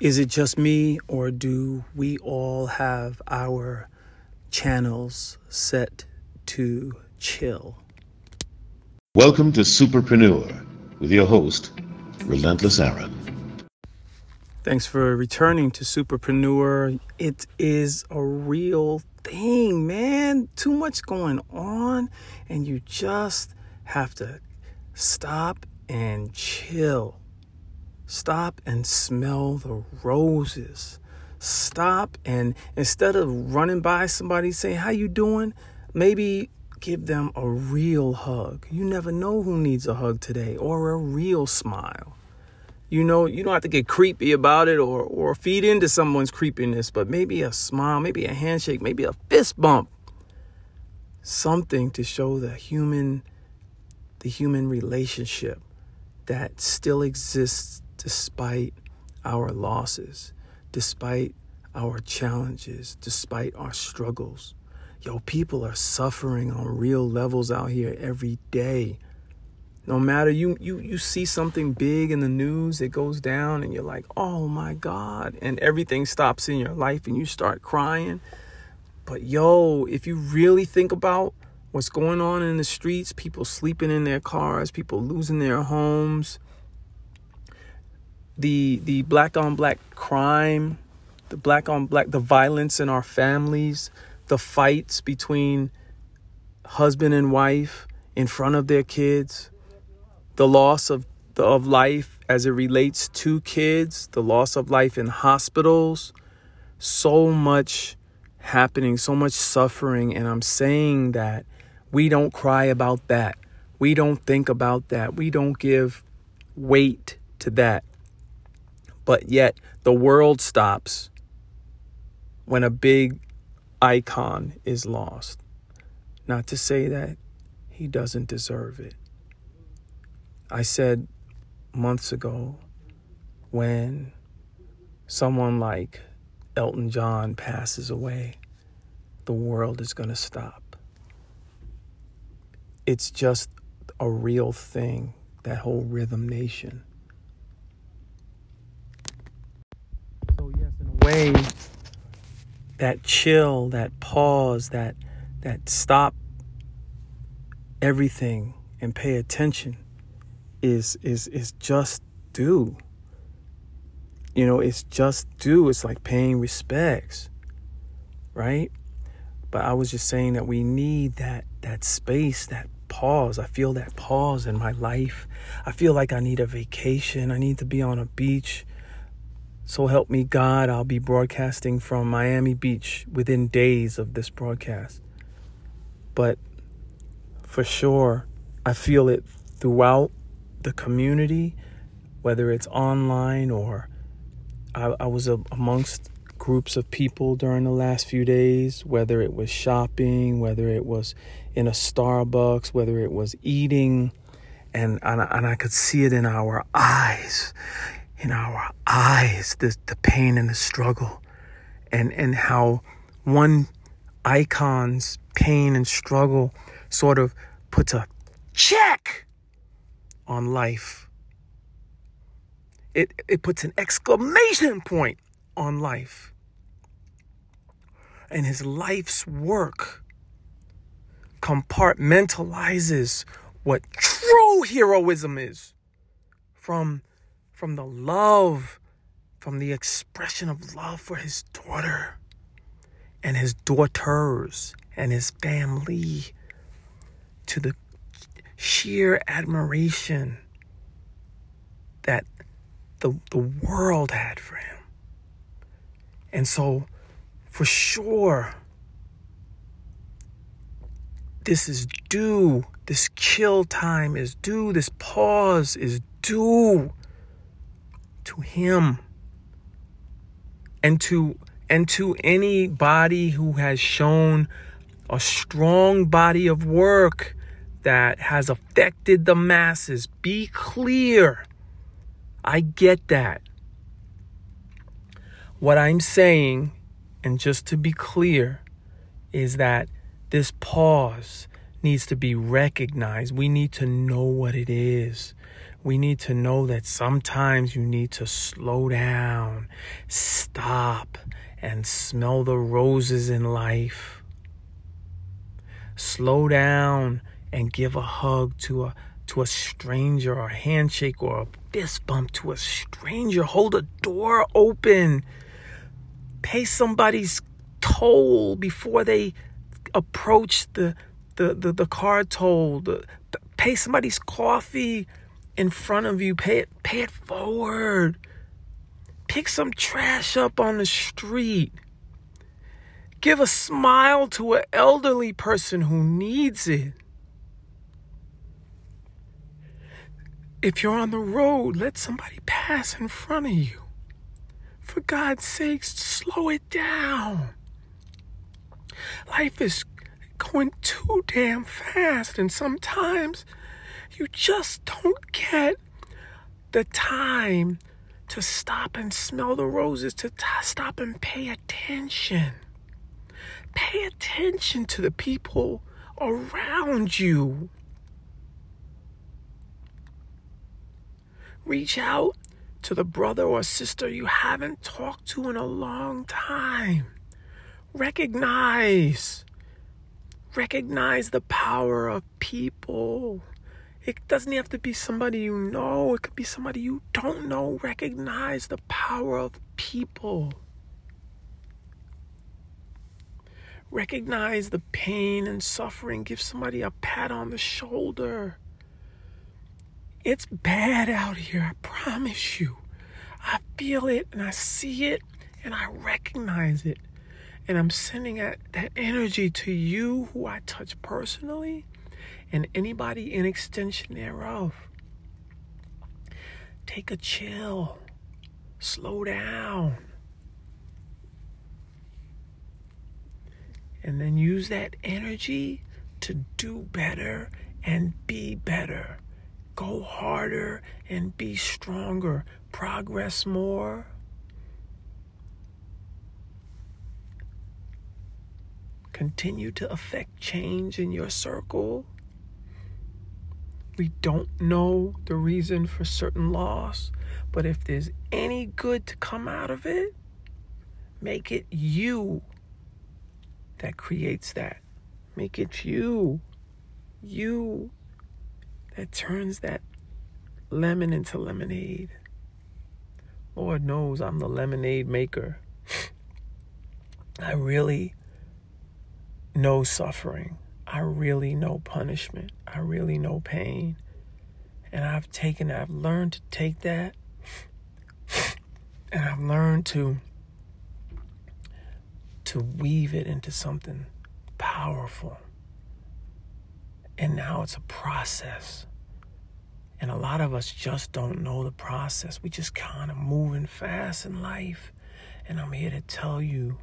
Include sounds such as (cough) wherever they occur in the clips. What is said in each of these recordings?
Is it just me, or do we all have our channels set to chill? Welcome to Superpreneur with your host, Relentless Aaron. Thanks for returning to Superpreneur. It is a real thing, man. Too much going on, and you just have to stop and chill. Stop and smell the roses. Stop and instead of running by somebody saying, How you doing? Maybe give them a real hug. You never know who needs a hug today or a real smile. You know, you don't have to get creepy about it or, or feed into someone's creepiness, but maybe a smile, maybe a handshake, maybe a fist bump. Something to show the human the human relationship that still exists despite our losses, despite our challenges, despite our struggles. Yo, people are suffering on real levels out here every day. No matter you you you see something big in the news, it goes down and you're like, "Oh my god." And everything stops in your life and you start crying. But yo, if you really think about what's going on in the streets, people sleeping in their cars, people losing their homes, the the black on black crime, the black on black the violence in our families, the fights between husband and wife in front of their kids, the loss of the, of life as it relates to kids, the loss of life in hospitals, so much happening, so much suffering and I'm saying that we don't cry about that. We don't think about that. We don't give weight to that. But yet the world stops when a big icon is lost. Not to say that he doesn't deserve it. I said months ago when someone like Elton John passes away, the world is going to stop. It's just a real thing, that whole rhythm nation. So, yes, in a way, that chill, that pause, that that stop everything and pay attention is is is just due. You know, it's just due. It's like paying respects. Right? But I was just saying that we need that that space, that pause. I feel that pause in my life. I feel like I need a vacation. I need to be on a beach so help me God, I'll be broadcasting from Miami Beach within days of this broadcast. But for sure, I feel it throughout the community, whether it's online or I, I was a, amongst groups of people during the last few days, whether it was shopping, whether it was in a Starbucks, whether it was eating. And, and, I, and I could see it in our eyes in our eyes the, the pain and the struggle and and how one icon's pain and struggle sort of puts a check on life. It it puts an exclamation point on life. And his life's work compartmentalizes what true heroism is from from the love, from the expression of love for his daughter and his daughters and his family to the sheer admiration that the, the world had for him. And so, for sure, this is due. This kill time is due. This pause is due to him and to and to anybody who has shown a strong body of work that has affected the masses. Be clear. I get that. What i'm saying and just to be clear is that this pause needs to be recognized. We need to know what it is We need to know that sometimes you need to slow down, stop, and smell the roses in life. Slow down and give a hug to a to a stranger or a handshake or a fist bump to a stranger. Hold a door open. Pay somebody's toll before they approach the the the, the car toll. The, pay somebody's coffee in front of you. Pay it pay it forward. Pick some trash up on the street. Give a smile to an elderly person who needs it. If you're on the road, let somebody pass in front of you. For God's sakes, slow it down. Life is going too damn fast, and sometimes you just don't get the time to stop and smell the roses, to t- stop and pay attention. Pay attention to the people around you. Reach out to the brother or sister you haven't talked to in a long time. Recognize. Recognize the power of people. It doesn't have to be somebody you know, it could be somebody you don't know. Recognize the power of people. Recognize the pain and suffering. Give somebody a pat on the shoulder. It's bad out here, I promise you. I feel it and I see it and I recognize it. And I'm sending that, that energy to you who I touch personally and anybody in extension thereof. Take a chill, slow down, and then use that energy to do better and be better. Go harder and be stronger. Progress more. Continue to affect change in your circle. We don't know the reason for certain loss, but if there's any good to come out of it, make it you that creates that. Make it you. You that turns that lemon into lemonade. Lord knows I'm the lemonade maker. I really know suffering. I really know punishment. I really know pain. And I've taken, I've learned to take that. And I've learned to to weave it into something powerful. And now it's a process. And a lot of us just don't know the process. We just kind of moving fast in life. And I'm here to tell you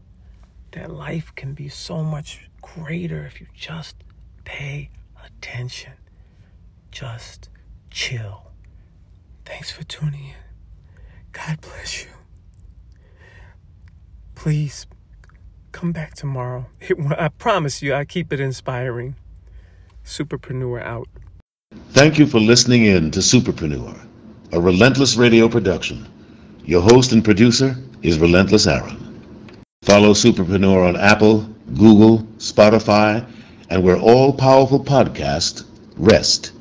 that life can be so much greater if you just pay attention. Just chill. Thanks for tuning in. God bless you. Please come back tomorrow. (laughs) I promise you, I keep it inspiring. Superpreneur out. Thank you for listening in to Superpreneur, a relentless radio production. Your host and producer is Relentless Aaron. Follow Superpreneur on Apple, Google, Spotify, and where all powerful podcasts rest